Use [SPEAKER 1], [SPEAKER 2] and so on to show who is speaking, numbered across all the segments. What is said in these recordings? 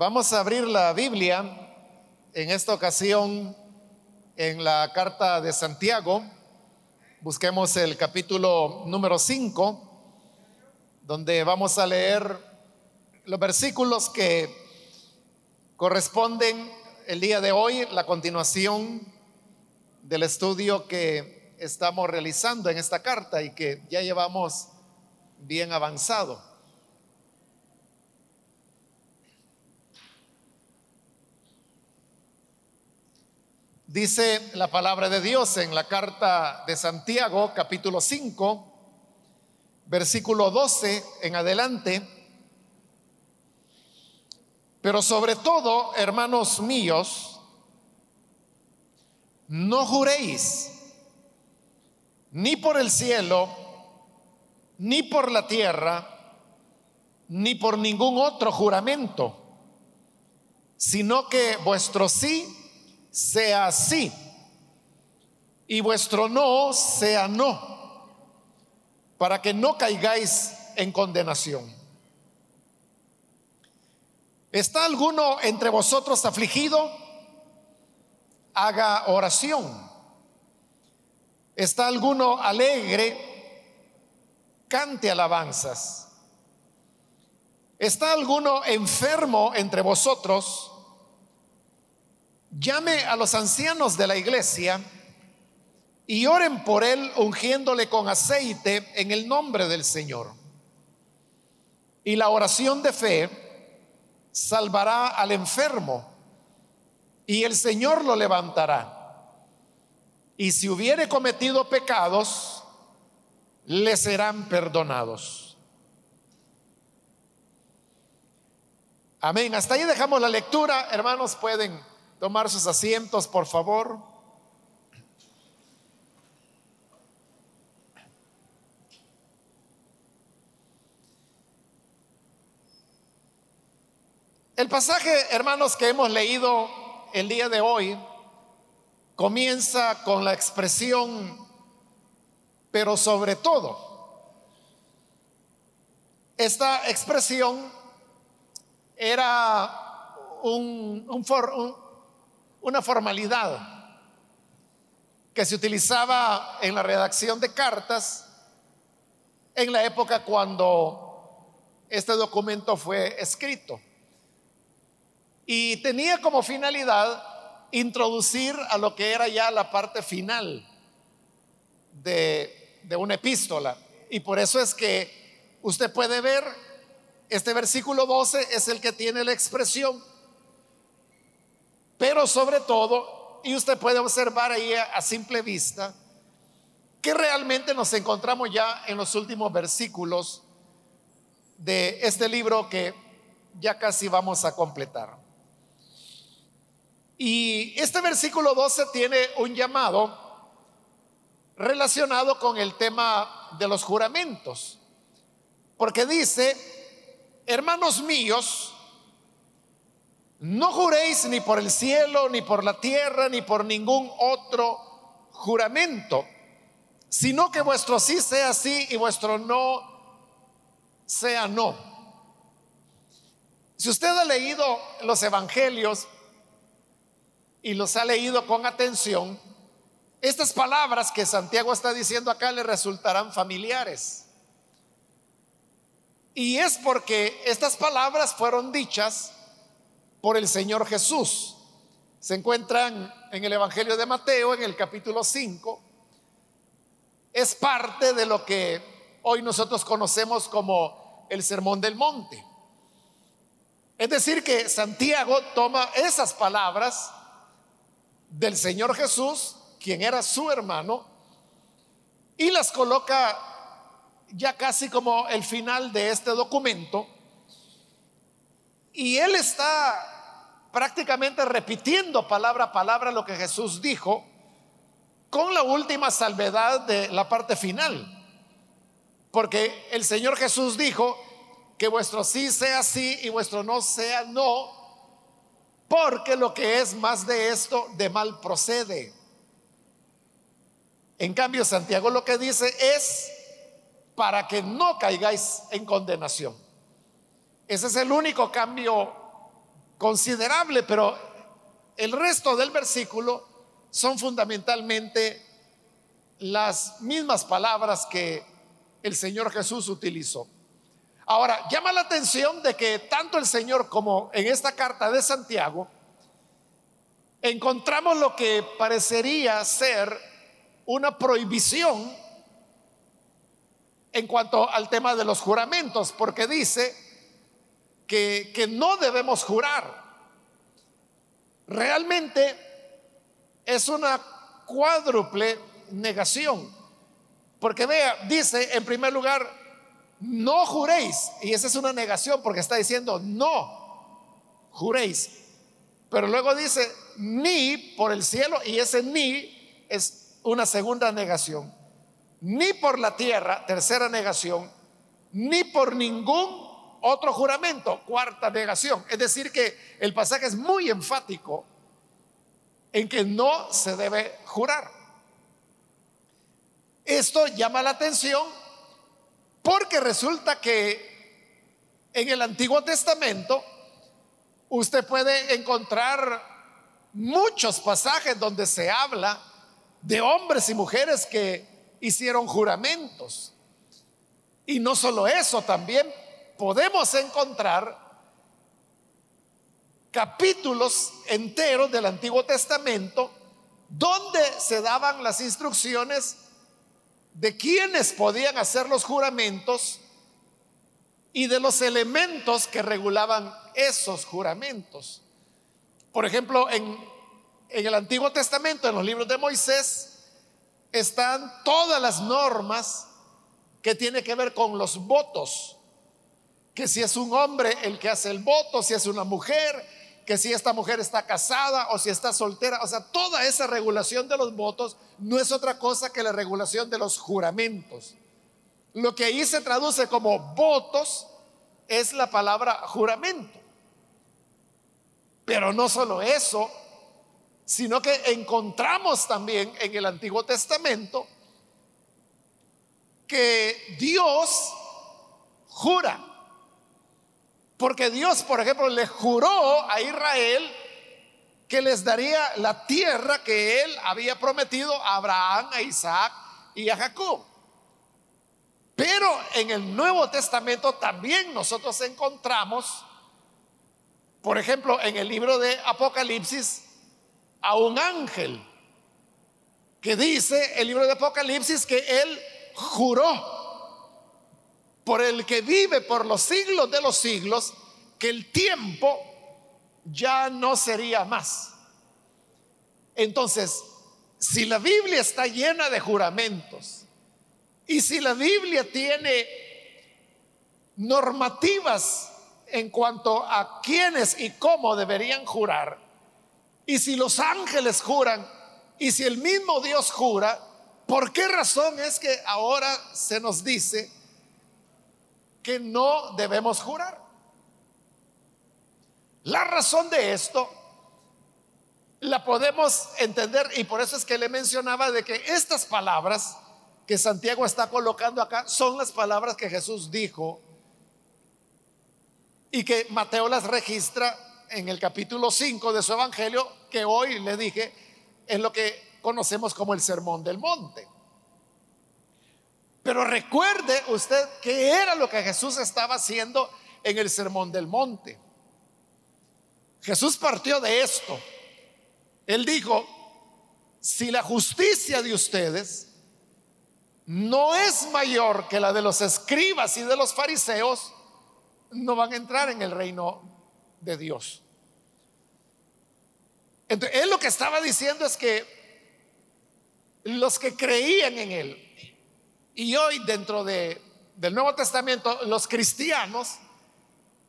[SPEAKER 1] Vamos a abrir la Biblia en esta ocasión en la carta de Santiago. Busquemos el capítulo número 5, donde vamos a leer los versículos que corresponden el día de hoy, la continuación del estudio que estamos realizando en esta carta y que ya llevamos bien avanzado. Dice la palabra de Dios en la carta de Santiago, capítulo 5, versículo 12 en adelante. Pero sobre todo, hermanos míos, no juréis ni por el cielo, ni por la tierra, ni por ningún otro juramento, sino que vuestro sí sea sí y vuestro no sea no, para que no caigáis en condenación. ¿Está alguno entre vosotros afligido? Haga oración. ¿Está alguno alegre? Cante alabanzas. ¿Está alguno enfermo entre vosotros? Llame a los ancianos de la iglesia y oren por él ungiéndole con aceite en el nombre del Señor. Y la oración de fe salvará al enfermo y el Señor lo levantará. Y si hubiere cometido pecados, le serán perdonados. Amén. Hasta ahí dejamos la lectura. Hermanos, pueden tomar sus asientos, por favor. El pasaje, hermanos, que hemos leído el día de hoy comienza con la expresión, pero sobre todo. Esta expresión era un, un, una formalidad que se utilizaba en la redacción de cartas en la época cuando este documento fue escrito. Y tenía como finalidad introducir a lo que era ya la parte final de, de una epístola. Y por eso es que usted puede ver, este versículo 12 es el que tiene la expresión pero sobre todo, y usted puede observar ahí a, simple vista, que realmente nos encontramos ya en los últimos versículos de este libro que ya casi vamos a completar. Y este versículo 12 tiene un llamado relacionado con el tema de los juramentos, porque dice, hermanos míos, no juréis ni por el cielo, ni por la tierra, ni por ningún otro juramento, sino que vuestro sí sea sí y vuestro no sea no. Si usted ha leído los evangelios y los ha leído con atención, estas palabras que Santiago está diciendo acá le resultarán familiares. Y es porque estas palabras fueron dichas por el Señor Jesús. Se encuentran en el Evangelio de Mateo, en el capítulo 5. Es parte de lo que hoy nosotros conocemos como el Sermón del Monte. Es decir, que Santiago toma esas palabras del Señor Jesús, quien era su hermano, y las coloca ya casi como el final de este documento y él está prácticamente repitiendo palabra a palabra lo que Jesús dijo con la última salvedad de la parte final. Porque el Señor Jesús dijo que vuestro sí sea sí y vuestro no sea no, porque lo que es más de esto de mal procede. En cambio, Santiago lo que dice es para que no caigáis en condenación. Ese es el único cambio considerable, pero el resto del versículo son fundamentalmente las mismas palabras que el Señor Jesús utilizó. Ahora, llama la atención de que tanto el Señor como en esta carta de Santiago encontramos lo que parecería ser una prohibición en cuanto al tema de los juramentos, porque dice que, no debemos jurar. Realmente es una cuádruple negación. Porque vea, dice en primer lugar, no juréis. Y esa es una negación porque está diciendo, no juréis. Pero luego dice, ni por el cielo, y ese ni es una segunda negación. Ni por la tierra, tercera negación, ni por ningún otro juramento, cuarta negación. Es decir, que el pasaje es muy enfático en que no se debe jurar. Esto llama la atención porque resulta que en el Antiguo Testamento usted puede encontrar muchos pasajes donde se habla de hombres y mujeres que hicieron juramentos. Y no solo eso, también podemos encontrar capítulos enteros del Antiguo Testamento donde se daban las instrucciones de quienes podían hacer los juramentos y de los elementos que regulaban esos juramentos. Por ejemplo, en, el Antiguo Testamento, en los libros de Moisés, están todas las normas que tienen que ver con los votos. Que si es un hombre el que hace el voto, si es una mujer, que si esta mujer está casada o si está soltera, o sea, toda esa regulación de los votos no es otra cosa que la regulación de los juramentos. Lo que ahí se traduce como votos es la palabra juramento. Pero no solo eso, sino que encontramos también en el Antiguo Testamento que Dios jura. Porque Dios, por ejemplo, le juró a Israel que les daría la tierra que él había prometido a Abraham, a Isaac y a Jacob. Pero en el Nuevo Testamento también nosotros encontramos, por ejemplo, en el libro de Apocalipsis, a un ángel que dice, el libro de Apocalipsis, que él juró por el que vive por los siglos de los siglos, que el tiempo ya no sería más. Entonces, si la Biblia está llena de juramentos y si la Biblia tiene normativas en cuanto a quiénes y cómo deberían jurar, y si los ángeles juran, y si el mismo Dios jura, ¿por qué razón es que ahora se nos dice que no debemos jurar. La razón de esto la podemos entender y por eso es que le mencionaba de que estas palabras que Santiago está colocando acá son las palabras que Jesús dijo y que Mateo las registra en el capítulo 5 de su evangelio que hoy le dije en lo que conocemos como el sermón del monte. Pero recuerde usted que era lo que Jesús estaba haciendo en el Sermón del Monte. Jesús partió de esto. Él dijo, si la justicia de ustedes no es mayor que la de los escribas y de los fariseos, no van a entrar en el reino de Dios. Entonces, él lo que estaba diciendo es que los que creían en él, y hoy dentro de, del Nuevo Testamento, los cristianos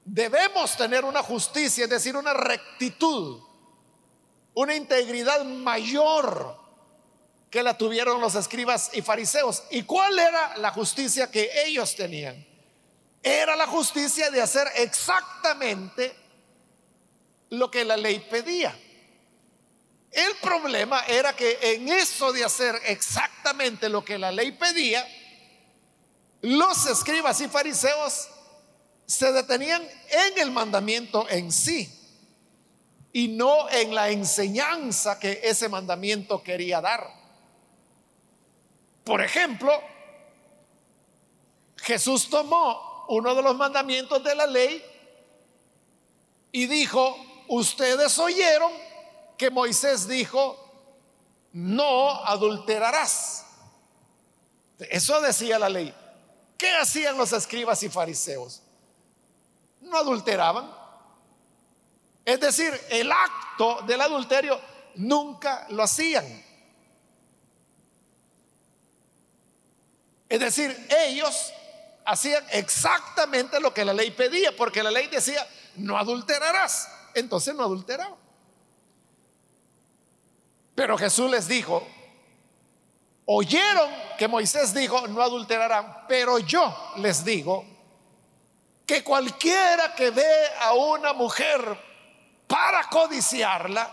[SPEAKER 1] debemos tener una justicia, es decir, una rectitud, una integridad mayor que la tuvieron los escribas y fariseos. ¿Y cuál era la justicia que ellos tenían? Era la justicia de hacer exactamente lo que la ley pedía. El problema era que en eso de hacer exactamente lo que la ley pedía, los escribas y fariseos se detenían en el mandamiento en sí. y no en la enseñanza que ese mandamiento quería dar. Por ejemplo, Jesús tomó uno de los mandamientos de la ley y dijo, ustedes oyeron que Moisés dijo, no adulterarás. Eso decía la ley. ¿Qué hacían los escribas y fariseos? No adulteraban. Es decir, el acto del adulterio nunca lo hacían. Es decir, ellos hacían exactamente lo que la ley pedía, porque la ley decía, no adulterarás. Entonces no adulteraban. Pero Jesús les dijo, oyeron que Moisés dijo, no adulterarán, pero yo les digo que cualquiera que ve a una mujer para codiciarla,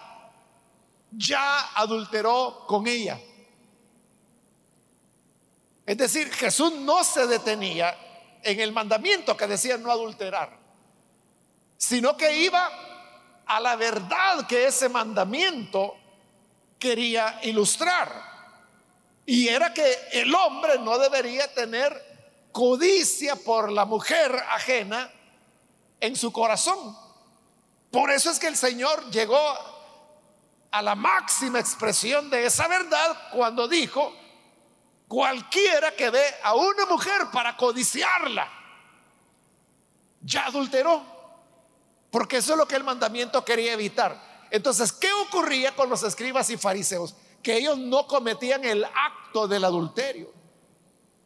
[SPEAKER 1] ya adulteró con ella. Es decir, Jesús no se detenía en el mandamiento que decía no adulterar, sino que iba a la verdad que ese mandamiento quería ilustrar. Y era que el hombre no debería tener codicia por la mujer ajena en su corazón. Por eso es que el Señor llegó a la máxima expresión de esa verdad cuando dijo, cualquiera que ve a una mujer para codiciarla, ya adulteró. Porque eso es lo que el mandamiento quería evitar. Entonces, ¿qué ocurría con los escribas y fariseos? Que ellos no cometían el acto del adulterio.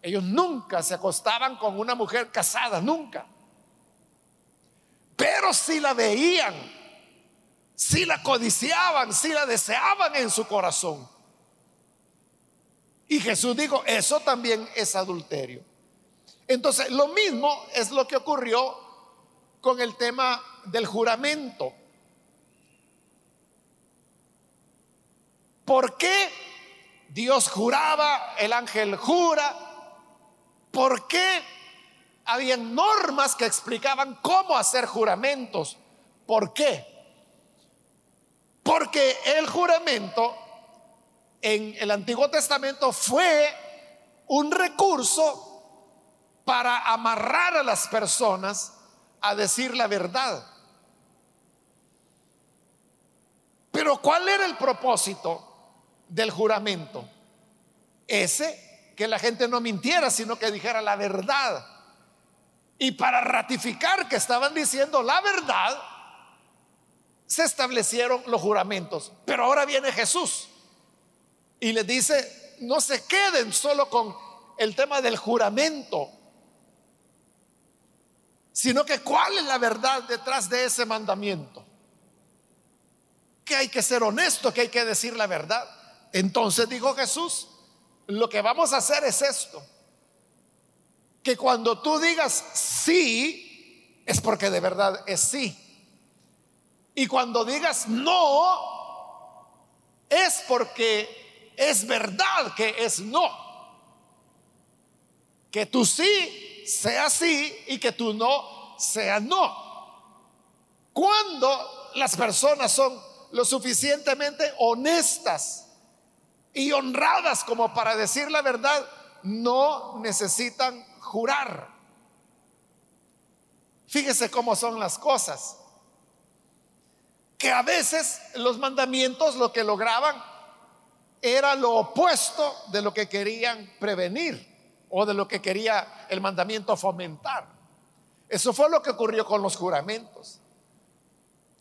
[SPEAKER 1] Ellos nunca se acostaban con una mujer casada, nunca. Pero si la veían, si la codiciaban, si la deseaban en su corazón. Y Jesús dijo, eso también es adulterio. Entonces, lo mismo es lo que ocurrió con el tema del juramento. ¿Por qué Dios juraba, el ángel jura? ¿Por qué había normas que explicaban cómo hacer juramentos? ¿Por qué? Porque el juramento en el Antiguo Testamento fue un recurso para amarrar a las personas a decir la verdad. Pero ¿cuál era el propósito del juramento? Ese, que la gente no mintiera, sino que dijera la verdad. Y para ratificar que estaban diciendo la verdad, se establecieron los juramentos. Pero ahora viene Jesús y les dice, no se queden solo con el tema del juramento, sino que cuál es la verdad detrás de ese mandamiento. Que hay que ser honesto, que hay que decir la verdad. Entonces dijo Jesús, lo que vamos a hacer es esto. Que cuando tú digas sí, es porque de verdad es sí. Y cuando digas no, es porque es verdad que es no. Que tú sí sea sí y que tú no sea no. Cuando las personas son lo suficientemente honestas y honradas como para decir la verdad, no necesitan jurar. Fíjese cómo son las cosas. Que a veces los mandamientos lo que lograban era lo opuesto de lo que querían prevenir o de lo que quería el mandamiento fomentar. Eso fue lo que ocurrió con los juramentos.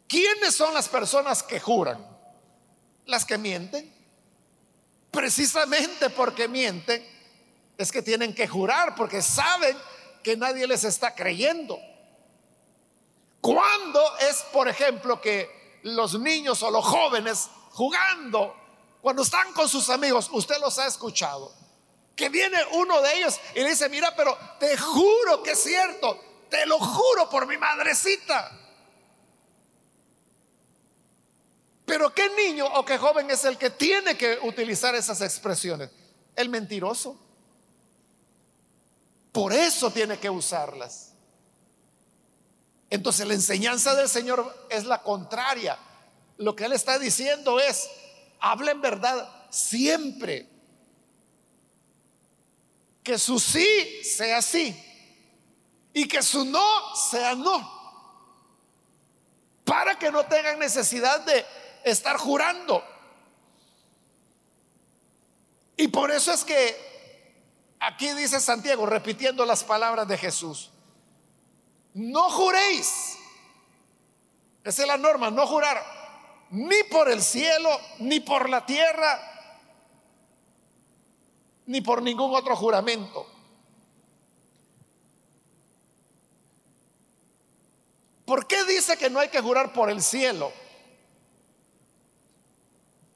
[SPEAKER 1] ¿Quiénes son las personas que juran? Las que mienten. Precisamente porque mienten es que tienen que jurar porque saben que nadie les está creyendo. ¿Cuándo es, por ejemplo, que los niños o los jóvenes jugando cuando están con sus amigos, usted los ha escuchado. Que viene uno de ellos y le dice, mira, pero te juro que es cierto, te lo juro por mi madrecita. Pero ¿qué niño o qué joven es el que tiene que utilizar esas expresiones? El mentiroso. Por eso tiene que usarlas. Entonces la enseñanza del Señor es la contraria. lo que él está diciendo es, hablen verdad siempre. Que su sí sea sí y que su no sea no. Para que no tengan necesidad de estar jurando. Y por eso es que aquí dice Santiago, repitiendo las palabras de Jesús, no juréis. Esa es la norma, no jurar ni por el cielo, ni por la tierra, ni por ningún otro juramento. ¿Por qué dice que no hay que jurar por el cielo?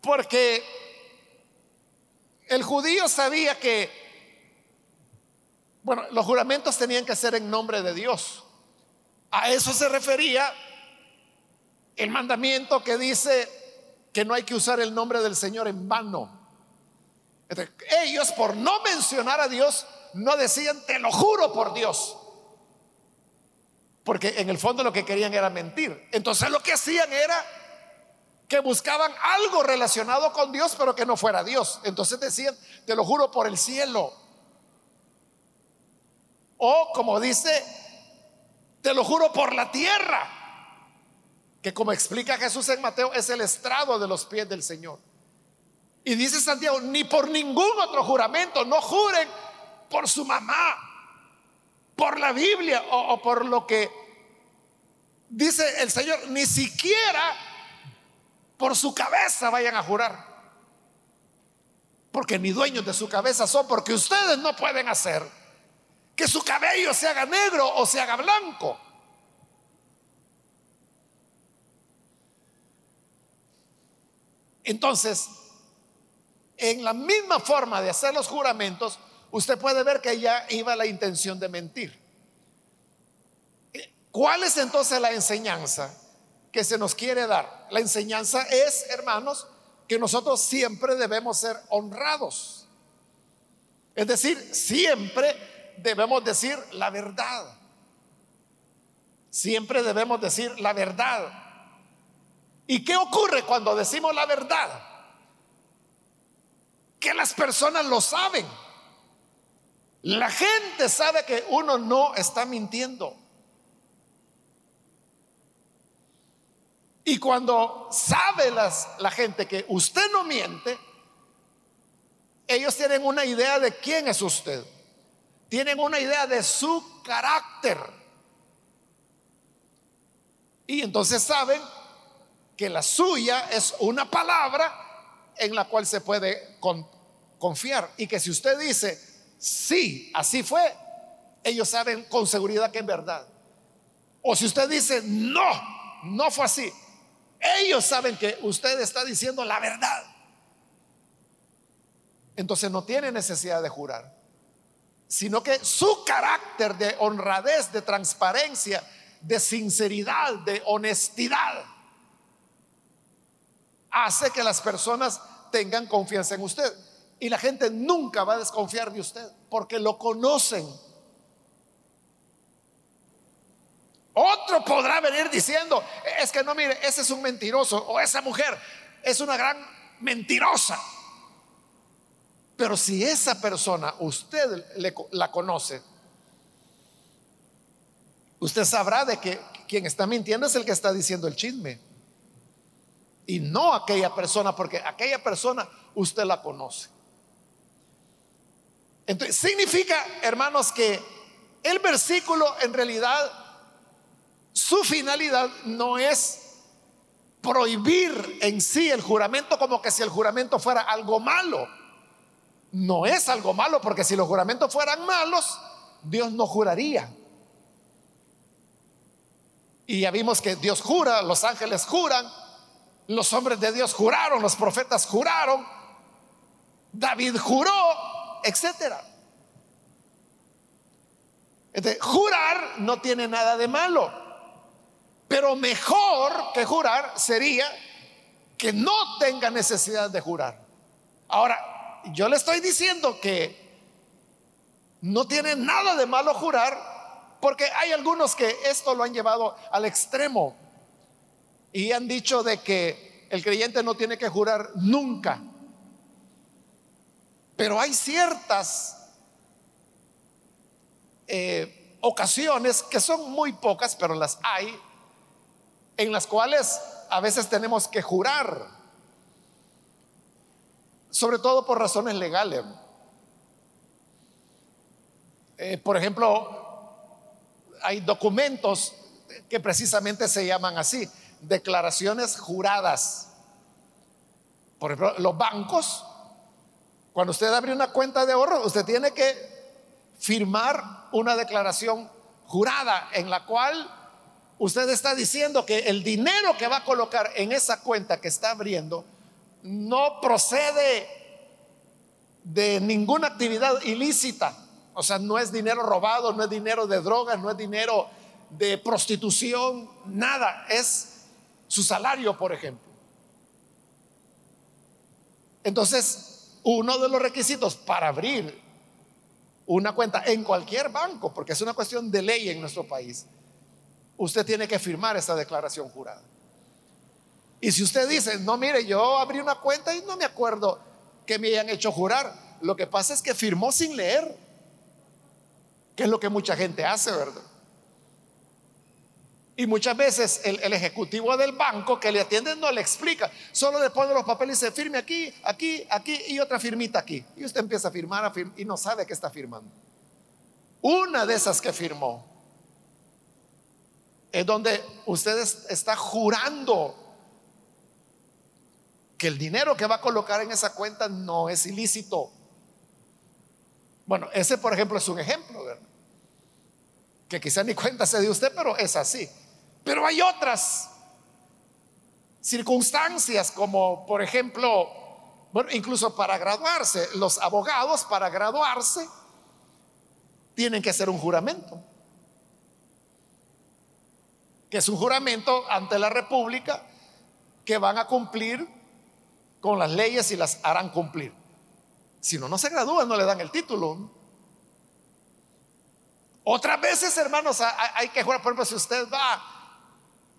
[SPEAKER 1] Porque el judío sabía que, bueno, los juramentos tenían que ser en nombre de Dios. A eso se refería el mandamiento que dice que no hay que usar el nombre del Señor en vano. ellos por no mencionar a Dios no decían, te lo juro por Dios. Porque en el fondo lo que querían era mentir. Entonces lo que hacían era que buscaban algo relacionado con Dios, pero que no fuera Dios. Entonces decían, te lo juro por el cielo. O como dice te lo juro por la tierra, que como explica Jesús en Mateo, es el estrado de los pies del Señor. Y dice Santiago, ni por ningún otro juramento, no juren por su mamá, por la Biblia o, o por lo que dice el Señor, ni siquiera por su cabeza vayan a jurar. Porque ni dueños de su cabeza son, porque ustedes no pueden hacer que su cabello se haga negro o se haga blanco. Entonces, en la misma forma de hacer los juramentos, usted puede ver que ya iba la intención de mentir. ¿Cuál es entonces la enseñanza que se nos quiere dar? La enseñanza es, hermanos, que nosotros siempre debemos ser honrados. Es decir, siempre debemos decir la verdad. Siempre debemos decir la verdad. ¿Y qué ocurre cuando decimos la verdad? Que las personas lo saben. La gente sabe que uno no está mintiendo. Y cuando sabe la gente que usted no miente, ellos tienen una idea de quién es usted tienen una idea de su carácter. Y entonces saben que la suya es una palabra en la cual se puede confiar. Y que si usted dice, sí, así fue, ellos saben con seguridad que es verdad. O si usted dice, no, no fue así, ellos saben que usted está diciendo la verdad. Entonces no tiene necesidad de jurar sino que su carácter de honradez, de transparencia, de sinceridad, de honestidad, hace que las personas tengan confianza en usted. Y la gente nunca va a desconfiar de usted porque lo conocen. Otro podrá venir diciendo, es que no, mire, ese es un mentiroso o esa mujer es una gran mentirosa. Pero si esa persona usted la conoce, usted sabrá de que quien está mintiendo es el que está diciendo el chisme. Y no aquella persona, porque aquella persona usted la conoce. Entonces, significa, hermanos, que el versículo en realidad, su finalidad no es prohibir en sí el juramento como que si el juramento fuera algo malo no es algo malo, porque si los juramentos fueran malos, Dios no juraría. Y ya vimos que Dios jura, los ángeles juran, los hombres de Dios juraron, los profetas juraron, David juró, etcétera. jurar no tiene nada de malo, pero mejor que jurar sería que no tenga necesidad de jurar. Ahora, yo le estoy diciendo que no tiene nada de malo jurar, porque hay algunos que esto lo han llevado al extremo y han dicho de que el creyente no tiene que jurar nunca. Pero hay ciertas eh, ocasiones que son muy pocas, pero las hay, en las cuales a veces tenemos que jurar, sobre todo por razones legales. Eh, por ejemplo, hay documentos que precisamente se llaman así, declaraciones juradas. Por ejemplo, los bancos, cuando usted abre una cuenta de ahorro, usted tiene que firmar una declaración jurada en la cual usted está diciendo que el dinero que va a colocar en esa cuenta que está abriendo no procede de ninguna actividad ilícita. O sea, no es dinero robado, no es dinero de drogas, no es dinero de prostitución, nada. Es su salario, por ejemplo. Entonces, uno de los requisitos para abrir una cuenta en cualquier banco, porque es una cuestión de ley en nuestro país, usted tiene que firmar esa declaración jurada. Y si usted dice, no, mire, yo abrí una cuenta y no me acuerdo que me hayan hecho jurar, lo que pasa es que firmó sin leer, que es lo que mucha gente hace, ¿verdad? Y muchas veces el, ejecutivo del banco que le atiende no le explica, solo le pone los papeles y se firme aquí, aquí, aquí y otra firmita aquí. Y usted empieza a firmar, a y no sabe qué está firmando. Una de esas que firmó es donde usted está jurando que el dinero que va a colocar en esa cuenta no es ilícito. Bueno, ese por ejemplo es un ejemplo, ¿verdad? Que quizá ni cuenta se de usted, pero es así. Pero hay otras circunstancias, como por ejemplo, bueno, incluso para graduarse, los abogados para graduarse tienen que hacer un juramento, que es un juramento ante la República que van a cumplir con las leyes y las harán cumplir. Si no, no se gradúan, no le dan el título. Otras veces, hermanos, hay que jurar, por ejemplo, si usted va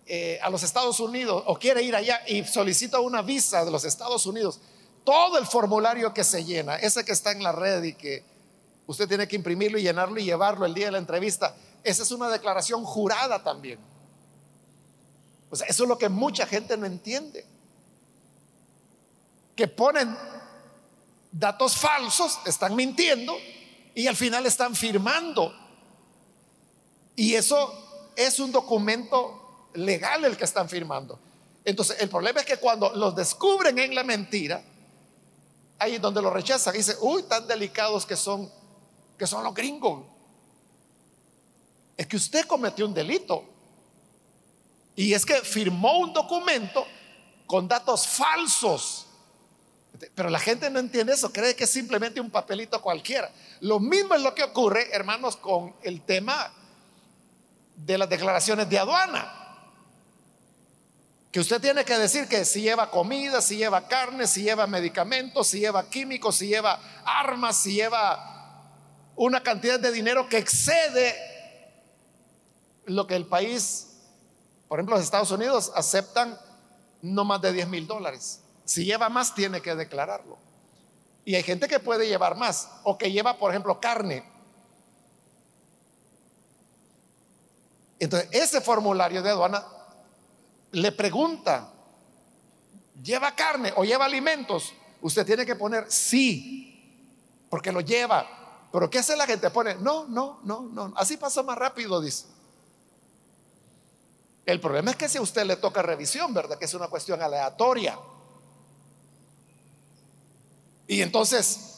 [SPEAKER 1] eh, a los Estados Unidos o quiere ir allá y solicita una visa de los Estados Unidos, todo el formulario que se llena, ese que está en la red y que usted tiene que imprimirlo y llenarlo y llevarlo el día de la entrevista, esa es una declaración jurada también. Eso es lo que mucha gente no entiende. Que ponen datos falsos, están mintiendo y al final están firmando. Y eso es un documento legal el que están firmando. Entonces, el problema es que cuando los descubren en la mentira, ahí es donde lo rechazan. Dice, uy, tan delicados que son, que son los gringos. Es que usted cometió un delito. Y es que firmó un documento con datos falsos. Pero la gente no entiende eso, cree que es simplemente un papelito cualquiera. Lo mismo es lo que ocurre, hermanos, con el tema de las declaraciones de aduana que usted tiene que decir que si lleva comida, si lleva carne, si lleva medicamentos, si lleva químicos, si lleva armas, si lleva una cantidad de dinero que excede lo que el país, por ejemplo, los Estados Unidos aceptan no más de 10 mil dólares. Si lleva más, tiene que declararlo. Y hay gente que puede llevar más o que lleva, por ejemplo, carne. Entonces, ese formulario de aduana le pregunta, ¿lleva carne o lleva alimentos? Usted tiene que poner sí, porque lo lleva. Pero ¿qué hace la gente? Pone, no, no, no, no. Así pasó más rápido, dice. El problema es que si a usted le toca revisión, ¿verdad? Que es una cuestión aleatoria. Y entonces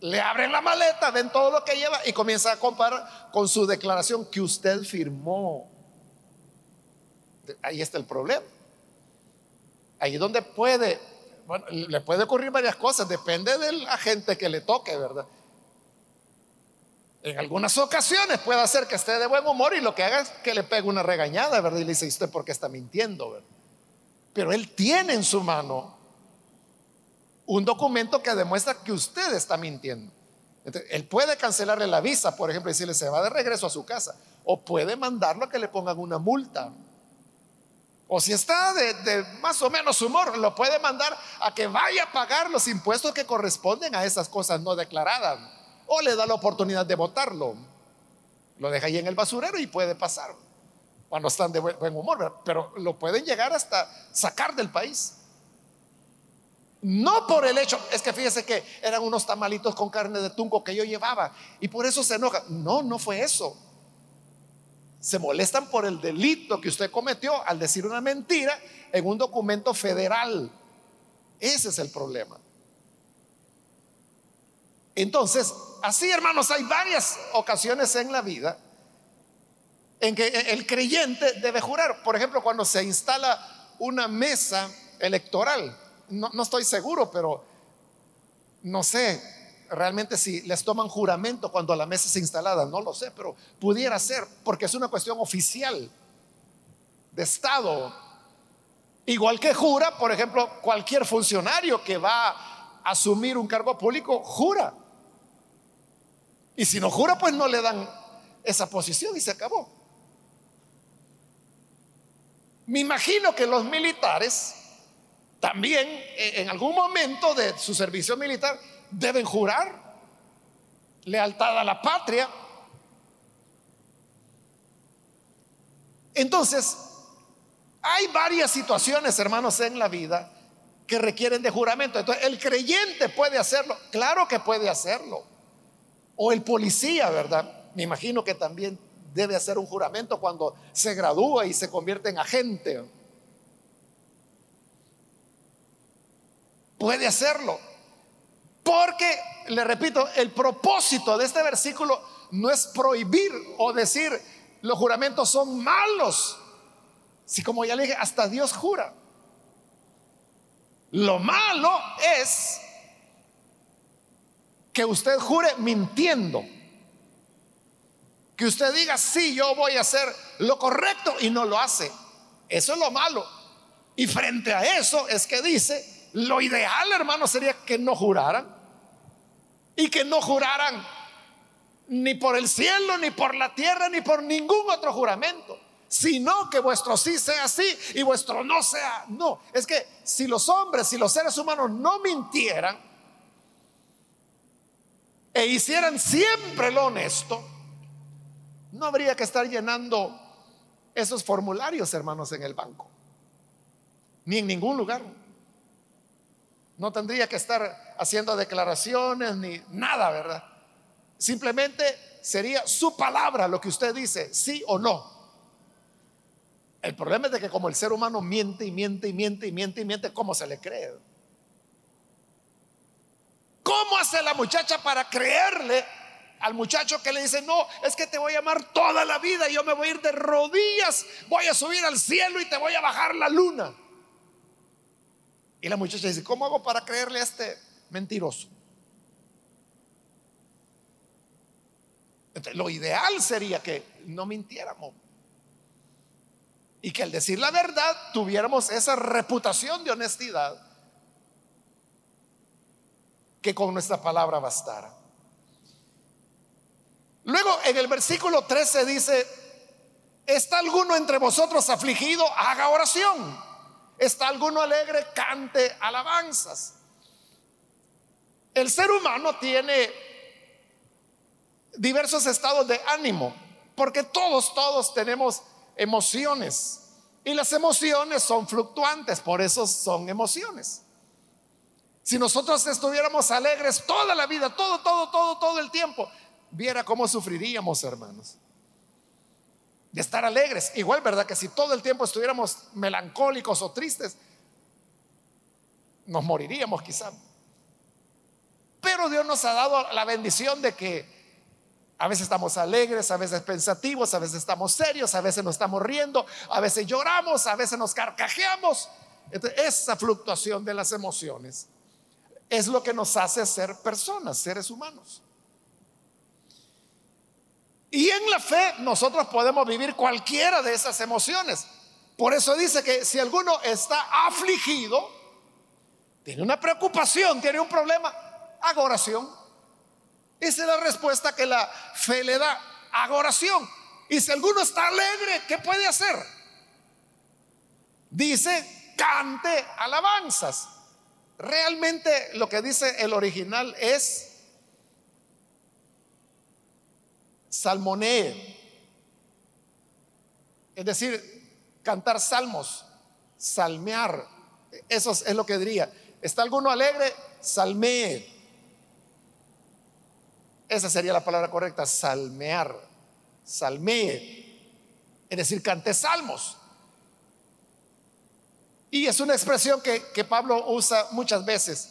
[SPEAKER 1] le abren la maleta, ven todo lo que lleva y comienza a comparar con su declaración que usted firmó. Ahí está el problema. Ahí donde puede, bueno, le puede ocurrir varias cosas, depende del agente que le toque, ¿verdad? En algunas ocasiones puede hacer que esté de buen humor y lo que haga es que le pegue una regañada, ¿verdad? Y le dice, ¿usted por qué está mintiendo? Pero él tiene en su mano un documento que demuestra que usted está mintiendo. él puede cancelarle la visa, por ejemplo, y decirle se va de regreso a su casa, o puede mandarlo a que le pongan una multa O si está de, más o menos humor, lo puede mandar a que vaya a pagar los impuestos que corresponden a esas cosas no declaradas. O le da la oportunidad de votarlo. Lo deja ahí en el basurero y puede pasar cuando están de buen humor, pero lo pueden llegar hasta sacar del país. No por el hecho, es que fíjese que eran unos tamalitos con carne de tunco que yo llevaba y por eso se enoja. No, no fue eso. Se molestan por el delito que usted cometió al decir una mentira en un documento federal. Ese es el problema. Entonces, así hermanos, hay varias ocasiones en la vida en que el creyente debe jurar. Por ejemplo, cuando se instala una mesa electoral no, estoy seguro, pero no sé realmente si les toman juramento cuando la mesa es instalada, no lo sé, pero pudiera ser, porque es una cuestión oficial de Estado. Igual que jura, por ejemplo, cualquier funcionario que va a asumir un cargo público, jura. Y si no jura, pues no le dan esa posición y se acabó. Me imagino que los militares también eh, en algún momento de su servicio militar deben jurar lealtad a la patria. Entonces, hay varias situaciones, hermanos, en la vida que requieren de juramento. Entonces, el creyente puede hacerlo, claro que puede hacerlo. O el policía, ¿verdad? Me imagino que también debe hacer un juramento cuando se gradúa y se convierte en agente. puede hacerlo. Porque, le repito, el propósito de este versículo no es prohibir o decir los juramentos son malos. Si como ya le dije, hasta Dios jura. Lo malo es que usted jure mintiendo. Que usted diga, sí, yo voy a hacer lo correcto y no lo hace. Eso es lo malo. Y frente a eso es que dice, lo ideal, hermano, sería que no juraran. Y que no juraran ni por el cielo, ni por la tierra, ni por ningún otro juramento. Sino que vuestro sí sea sí y vuestro no sea no. Es que si los hombres, si los seres humanos no mintieran e hicieran siempre lo honesto, no habría que estar llenando esos formularios, hermanos, en el banco. Ni en ningún lugar. No tendría que estar haciendo declaraciones ni nada, ¿verdad? Simplemente sería su palabra lo que usted dice, sí o no. El problema es de que como el ser humano miente y miente y miente y miente y miente, ¿cómo se le cree? Hace la muchacha para creerle al muchacho que le dice, no, es que te voy a amar toda la vida, yo me voy a ir de rodillas, voy a subir al cielo y te voy a bajar la luna? Y la muchacha dice, ¿cómo hago para creerle a este mentiroso? lo ideal sería que no mintiéramos. Y que al decir la verdad tuviéramos esa reputación de honestidad que con nuestra palabra bastara. Luego en el versículo 13 dice, ¿está alguno entre vosotros afligido? Haga oración. ¿Está alguno alegre? Cante alabanzas. El ser humano tiene diversos estados de ánimo, porque todos, todos tenemos emociones. Y las emociones son fluctuantes, por eso son emociones. Si nosotros estuviéramos alegres toda la vida, todo, todo, todo, todo el tiempo, viera cómo sufriríamos, hermanos de estar alegres. Igual, ¿verdad? Que si todo el tiempo estuviéramos melancólicos o tristes, nos moriríamos quizá. Pero Dios nos ha dado la bendición de que a veces estamos alegres, a veces pensativos, a veces estamos serios, a veces nos estamos riendo, a veces lloramos, a veces nos carcajeamos. esa fluctuación de las emociones es lo que nos hace ser personas, seres humanos. Y en la fe nosotros podemos vivir cualquiera de esas emociones. Por eso dice que si alguno está afligido, tiene una preocupación, tiene un problema, haga oración. Esa es la respuesta que la fe le da, haga oración. Y si alguno está alegre, ¿qué puede hacer? dice, cante alabanzas. Realmente lo que dice el original es salmonee, es decir, cantar salmos, salmear, eso es lo que diría. ¿Está alguno alegre? Salmee. Esa sería la palabra correcta, salmear, salmee, es decir, cante salmos. Y es una expresión que, Pablo usa muchas veces.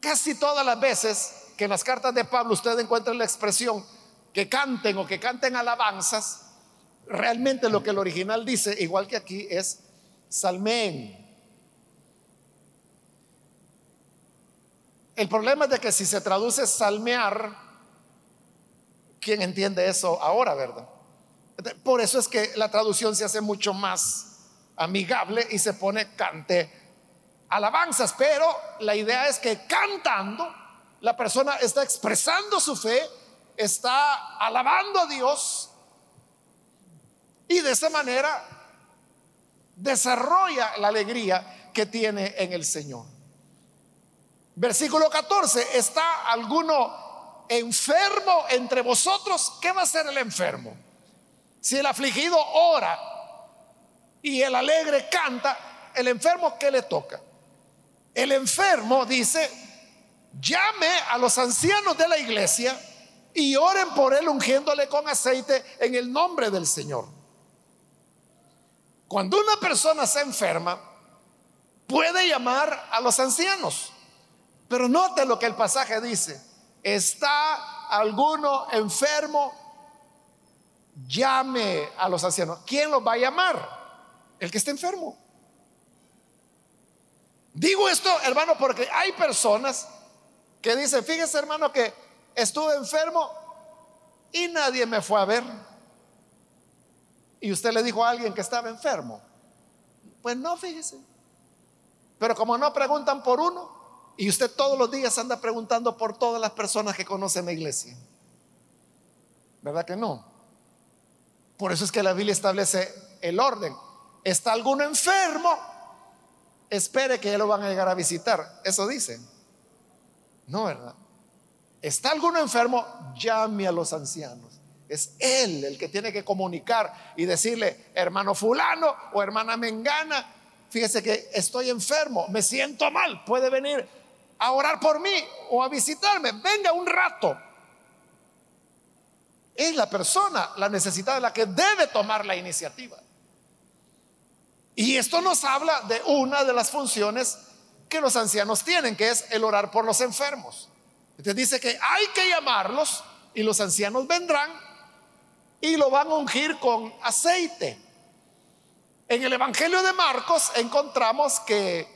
[SPEAKER 1] Casi todas las veces que en las cartas de Pablo usted encuentra la expresión que canten o que canten alabanzas, realmente lo que el original dice, igual que aquí, es salmeen. El problema es de que si se traduce salmear, ¿quién entiende eso ahora, verdad? Por eso es que la traducción se hace mucho más amigable y se pone cante alabanzas, pero la idea es que cantando la persona está expresando su fe, está alabando a Dios y de esa manera desarrolla la alegría que tiene en el Señor. Versículo 14, ¿está alguno enfermo entre vosotros? ¿Qué va a hacer el enfermo? Si el afligido ora y el alegre canta, el enfermo, ¿qué le toca? El enfermo dice, llame a los ancianos de la iglesia y oren por él ungiéndole con aceite en el nombre del Señor. Cuando una persona se enferma, puede llamar a los ancianos. Pero note lo que el pasaje dice. ¿Está alguno enfermo? Llame a los ancianos. ¿Quién los va a llamar? El que está enfermo. Digo esto, hermano, porque hay personas que dicen, fíjese, hermano, que estuve enfermo y nadie me fue a ver. Y usted le dijo a alguien que estaba enfermo. Pues no, fíjese. Pero como no preguntan por uno, y usted todos los días anda preguntando por todas las personas que conocen la iglesia. ¿Verdad que no? Por eso es que la Biblia establece el orden está alguno enfermo, espere que ya lo van a llegar a visitar. Eso dice. No, ¿verdad? Está alguno enfermo, llame a los ancianos. Es él el que tiene que comunicar y decirle, hermano fulano o hermana mengana, fíjese que estoy enfermo, me siento mal, puede venir a orar por mí o a visitarme, venga un rato. Es la persona, la necesitada, la que debe tomar la iniciativa. Y esto nos habla de una de las funciones que los ancianos tienen, que es el orar por los enfermos. Entonces dice que hay que llamarlos y los ancianos vendrán y lo van a ungir con aceite. En el Evangelio de Marcos encontramos que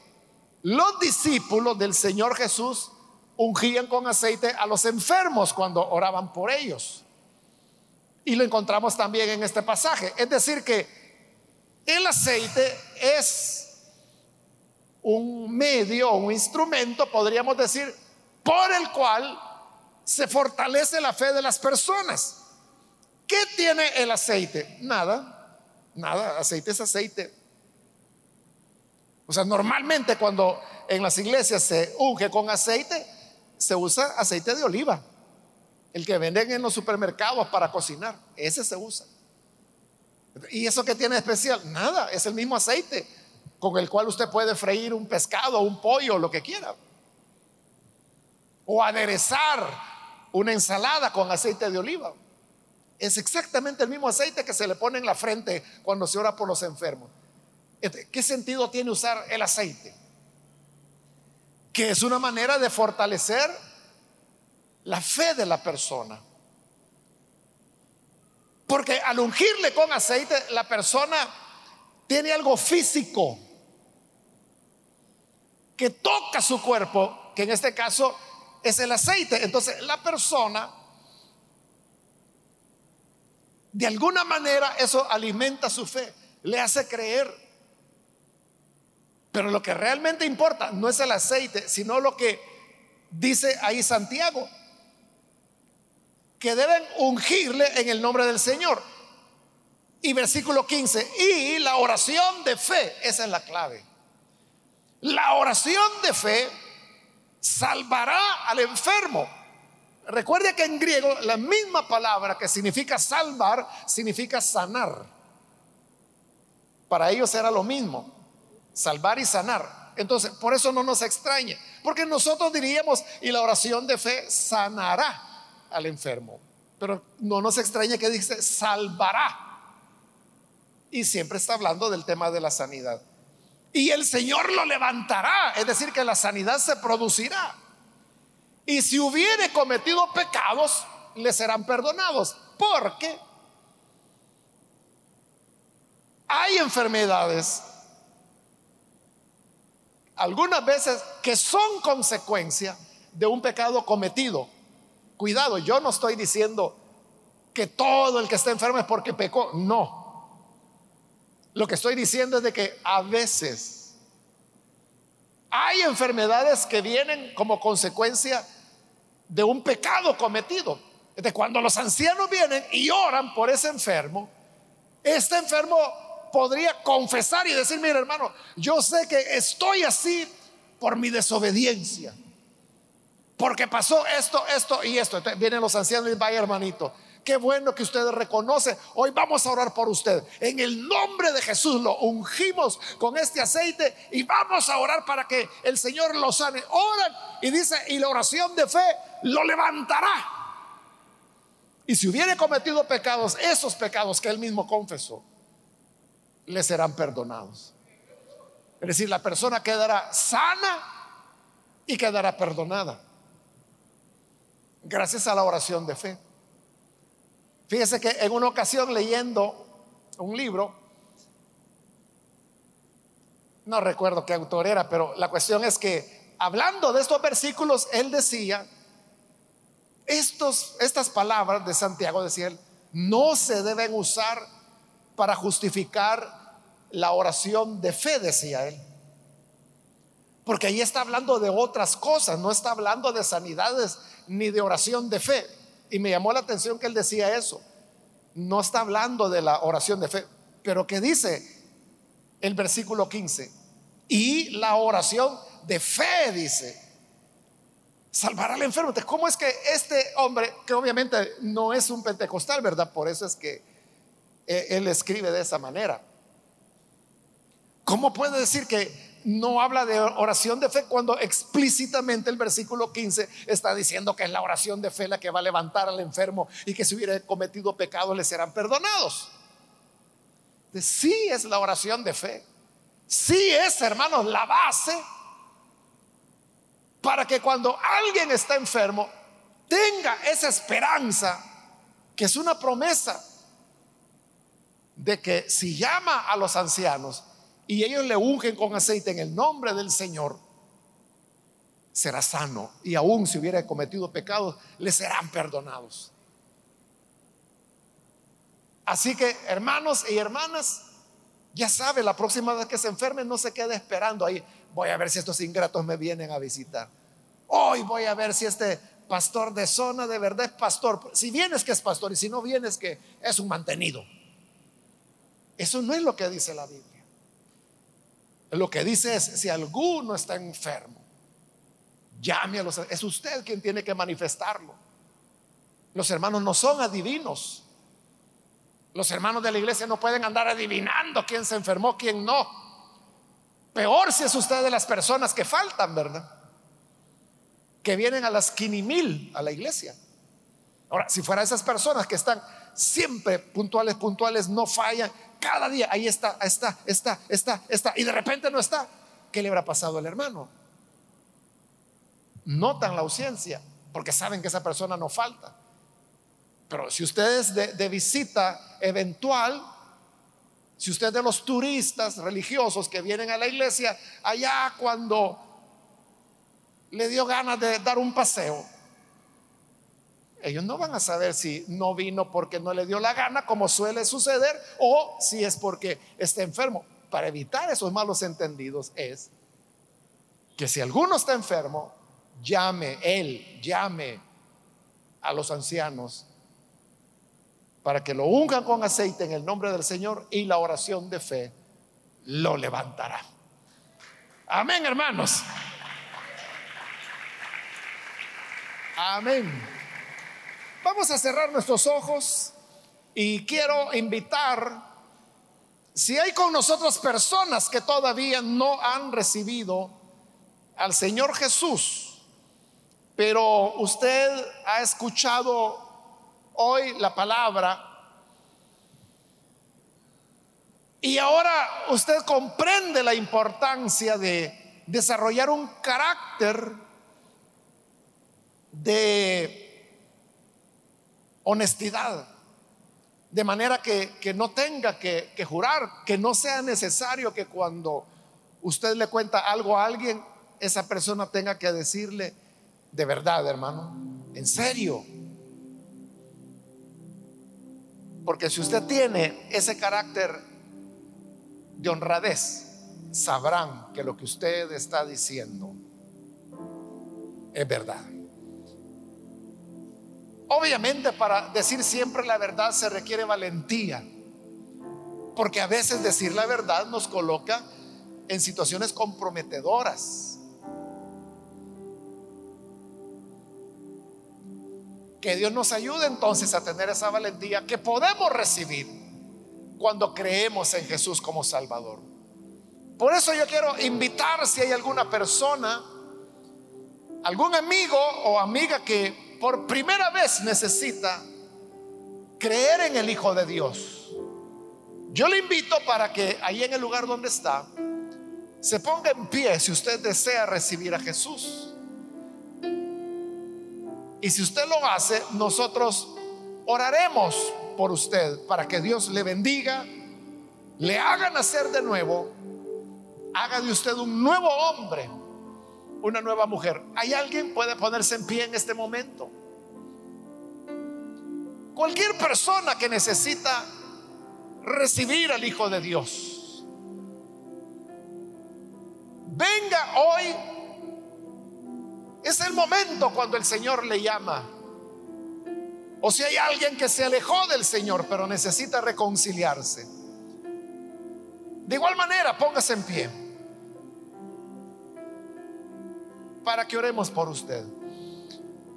[SPEAKER 1] los discípulos del Señor Jesús ungían con aceite a los enfermos cuando oraban por ellos. Y lo encontramos también en este pasaje. Es decir, que el aceite es un medio, un instrumento, podríamos decir, por el cual se fortalece la fe de las personas. ¿Qué tiene el aceite? Nada, nada, aceite es aceite. O sea, normalmente cuando en las iglesias se unge con aceite, se usa aceite de oliva, el que venden en los supermercados para cocinar, ese se usa. ¿Y eso que tiene especial? Nada, es el mismo aceite con el cual usted puede freír un pescado, un pollo, lo que quiera. O aderezar una ensalada con aceite de oliva. Es exactamente el mismo aceite que se le pone en la frente cuando se ora por los enfermos. Este, ¿Qué sentido tiene usar el aceite? Que es una manera de fortalecer la fe de la persona. Porque al ungirle con aceite, la persona tiene algo físico que toca su cuerpo, que en este caso es el aceite. Entonces la persona, de alguna manera, eso alimenta su fe, le hace creer. Pero lo que realmente importa no es el aceite, sino lo que dice ahí Santiago que deben ungirle en el nombre del Señor. Y versículo 15, y la oración de fe, esa es la clave. La oración de fe salvará al enfermo. Recuerde que en griego la misma palabra que significa salvar significa sanar. Para ellos era lo mismo, salvar y sanar. Entonces, por eso no nos extrañe, porque nosotros diríamos, y la oración de fe sanará al enfermo. Pero no nos extrañe que dice salvará. Y siempre está hablando del tema de la sanidad. Y el Señor lo levantará, es decir, que la sanidad se producirá. Y si hubiere cometido pecados, le serán perdonados. Porque hay enfermedades, algunas veces, que son consecuencia de un pecado cometido. Cuidado, yo no estoy diciendo que todo el que está enfermo es porque pecó. No. Lo que estoy diciendo es de que a veces hay enfermedades que vienen como consecuencia de un pecado cometido. De cuando los ancianos vienen y oran por ese enfermo, este enfermo podría confesar y decir, mira hermano, yo sé que estoy así por mi desobediencia. Porque pasó esto, esto y esto. vienen los ancianos y vaya hermanito, Qué bueno que ustedes reconocen. Hoy vamos a orar por usted. En el nombre de Jesús lo ungimos con este aceite y vamos a orar para que el Señor lo sane. Oran y dice, y la oración de fe lo levantará. Y si hubiere cometido pecados, esos pecados que él mismo confesó, le serán perdonados. Es decir, la persona quedará sana y quedará perdonada. Gracias a la oración de fe. Fíjese que en una ocasión leyendo un libro, no recuerdo qué autor era, pero la cuestión es que hablando de estos versículos, él decía, estos, estas palabras de Santiago, decía él, no se deben usar para justificar la oración de fe, decía él. Porque ahí está hablando de otras cosas, no está hablando de sanidades ni de oración de fe. Y me llamó la atención que él decía eso. No está hablando de la oración de fe, pero que dice el versículo 15. Y la oración de fe dice, salvará al enfermo. ¿Cómo es que este hombre, que obviamente no es un pentecostal, ¿verdad? Por eso es que eh, él escribe de esa manera. ¿Cómo puede decir que no habla de oración de fe cuando explícitamente el versículo 15 está diciendo que es la oración de fe la que va a levantar al enfermo y que si hubiera cometido pecado le serán perdonados. Sí es la oración de fe. Sí es, hermanos, la base para que cuando alguien está enfermo tenga esa esperanza, que es una promesa, de que si llama a los ancianos, y ellos le ungen con aceite en el nombre del Señor, será sano. Y aún si hubiera cometido pecados, le serán perdonados. Así que, hermanos y hermanas, ya sabe, la próxima vez que se enferme, no se quede esperando ahí. Voy a ver si estos ingratos me vienen a visitar. Hoy voy a ver si este pastor de zona de verdad es pastor. Si vienes que es pastor y si no vienes que es un mantenido. Eso no es lo que dice la Biblia. Lo que dice es, si alguno está enfermo, llame a los... Es usted quien tiene que manifestarlo. Los hermanos no son adivinos. Los hermanos de la iglesia no pueden andar adivinando quién se enfermó, quién no. Peor si es usted de las personas que faltan, ¿verdad? Que vienen a las quinimil a la iglesia. Ahora, si fuera esas personas que están siempre puntuales, puntuales, no fallan, cada día, ahí está, está, está, está, está, y de repente no está, ¿qué le habrá pasado al hermano? Notan la ausencia, porque saben que esa persona no falta. Pero si usted es de, de visita eventual, si usted es de los turistas religiosos que vienen a la iglesia, allá cuando le dio ganas de dar un paseo, ellos no van a saber si no vino porque no le dio la gana, como suele suceder, o si es porque está enfermo. Para evitar esos malos entendidos es que si alguno está enfermo, llame él, llame a los ancianos para que lo unjan con aceite en el nombre del Señor y la oración de fe lo levantará. Amén, hermanos. Amén. Vamos a cerrar nuestros ojos y quiero invitar, si hay con nosotros personas que todavía no han recibido al Señor Jesús, pero usted ha escuchado hoy la palabra y ahora usted comprende la importancia de desarrollar un carácter de honestidad de manera que, no tenga que, que jurar, que no sea necesario que cuando usted le cuenta algo a alguien, esa persona tenga que decirle, de verdad, hermano, en serio. Porque si usted tiene ese carácter de honradez, sabrán que lo que usted está diciendo es verdad. Obviamente para decir siempre la verdad se requiere valentía, porque a veces decir la verdad nos coloca en situaciones comprometedoras. Que Dios nos ayude entonces a tener esa valentía que podemos recibir cuando creemos en Jesús como Salvador. Por eso yo quiero invitar si hay alguna persona, algún amigo o amiga que por primera vez necesita creer en el Hijo de Dios, yo le invito para que ahí en el lugar donde está, se ponga en pie si usted desea recibir a Jesús. Y si usted lo hace, nosotros oraremos por usted para que Dios le bendiga, le haga nacer de nuevo, haga de usted un nuevo hombre una nueva mujer. ¿Hay alguien puede ponerse en pie en este momento? Cualquier persona que necesita recibir al Hijo de Dios. Venga hoy. Es el momento cuando el Señor le llama. O si hay alguien que se alejó del Señor pero necesita reconciliarse. De igual manera, póngase en pie. Para que oremos por usted.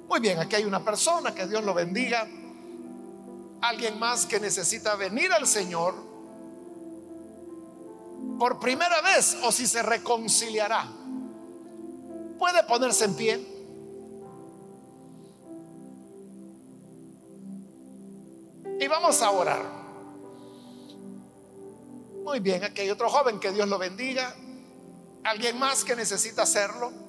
[SPEAKER 1] Muy bien, aquí hay una persona, que Dios lo bendiga. Alguien más que necesita venir al Señor por primera vez o si se reconciliará. Puede ponerse en pie. Y vamos a orar. Muy bien, aquí hay otro joven, que Dios lo bendiga. Alguien más que necesita hacerlo.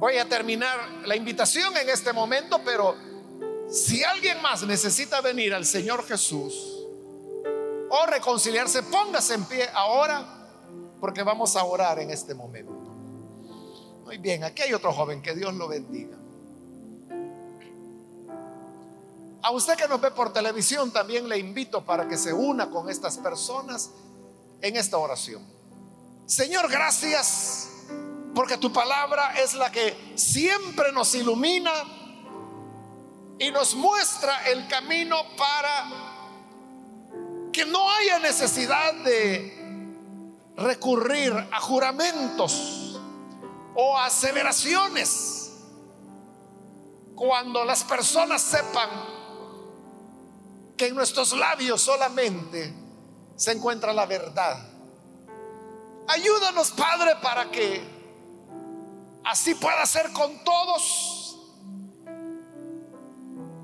[SPEAKER 1] Voy a terminar la invitación en este momento, pero si alguien más necesita venir al Señor Jesús o reconciliarse, póngase en pie ahora porque vamos a orar en este momento. Muy bien, aquí hay otro joven, que Dios lo bendiga. A usted que nos ve por televisión también le invito para que se una con estas personas en esta oración. Señor, gracias porque tu palabra es la que siempre nos ilumina y nos muestra el camino para que no haya necesidad de recurrir a juramentos o aseveraciones cuando las personas sepan que en nuestros labios solamente se encuentra la verdad. Ayúdanos, Padre, para que así pueda ser con todos.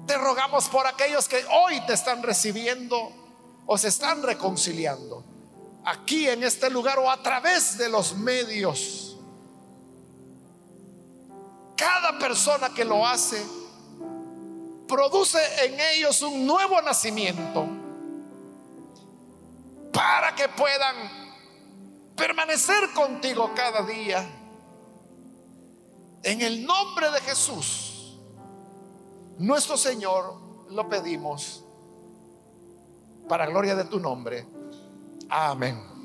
[SPEAKER 1] Te rogamos por aquellos que hoy te están recibiendo o se están reconciliando aquí en este lugar o a través de los medios. Cada persona que lo hace produce en ellos un nuevo nacimiento para que puedan permanecer contigo cada día en el nombre de Jesús, nuestro Señor, lo pedimos para gloria de tu nombre. Amén.